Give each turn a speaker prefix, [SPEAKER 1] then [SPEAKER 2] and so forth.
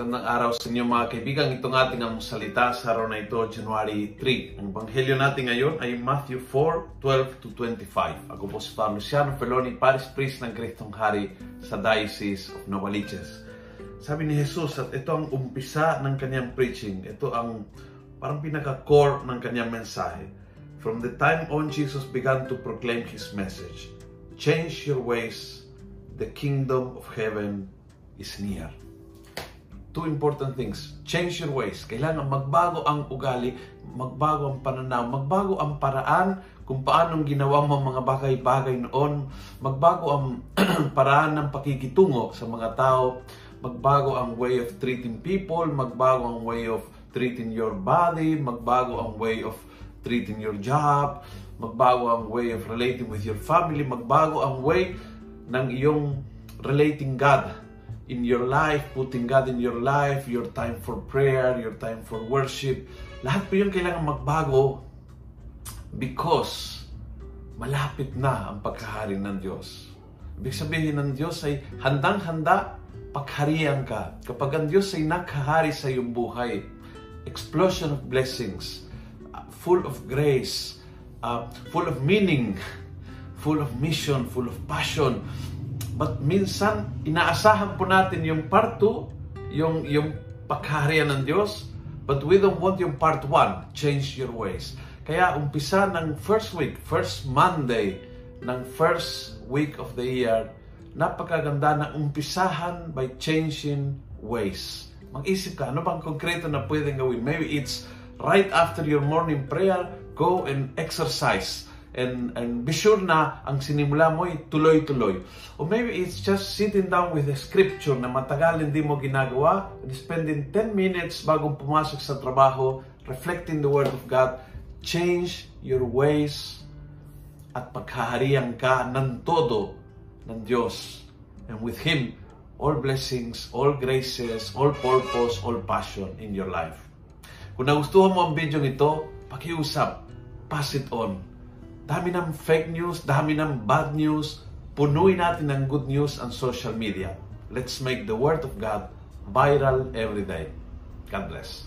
[SPEAKER 1] Magandang araw sa inyo mga kaibigan. Itong ating ang salita sa araw na ito, January 3. Ang Ebanghelyo natin ngayon ay Matthew 4, 12 to 25. Ako po si Father Luciano Feloni, Paris Priest ng Kristong Hari sa Diocese of Novaliches. Sabi ni Jesus at ito ang umpisa ng kanyang preaching. Ito ang parang pinaka-core ng kanyang mensahe. From the time on, Jesus began to proclaim His message. Change your ways. The kingdom of heaven is near two important things. Change your ways. Kailangan magbago ang ugali, magbago ang pananaw, magbago ang paraan kung paanong ginawa mo mga bagay-bagay noon, magbago ang paraan ng pakikitungo sa mga tao, magbago ang way of treating people, magbago ang way of treating your body, magbago ang way of treating your job, magbago ang way of relating with your family, magbago ang way ng iyong relating God in your life, putting God in your life, your time for prayer, your time for worship. Lahat po yun kailangan magbago because malapit na ang pagkahari ng Diyos. Ibig sabihin ng Diyos ay handang-handa pagharian ka. Kapag ang Diyos ay nakahari sa iyong buhay, explosion of blessings, full of grace, uh, full of meaning, full of mission, full of passion, But minsan, inaasahan po natin yung part 2, yung, yung paghaharian ng Diyos. But we don't want yung part 1, change your ways. Kaya umpisa ng first week, first Monday ng first week of the year, napakaganda na umpisahan by changing ways. Mag-isip ka, ano bang konkreto na pwedeng gawin? Maybe it's right after your morning prayer, go and exercise and, and be sure na ang sinimula mo ay tuloy-tuloy. Or maybe it's just sitting down with the scripture na matagal hindi mo ginagawa and spending 10 minutes bagong pumasok sa trabaho, reflecting the Word of God, change your ways at paghaharian ka ng todo ng Diyos. And with Him, all blessings, all graces, all purpose, all passion in your life. Kung nagustuhan mo ang video ito, pakiusap, pass it on Dami ng fake news, dami ng bad news. Punuin natin ng good news ang social media. Let's make the Word of God viral every day. God bless.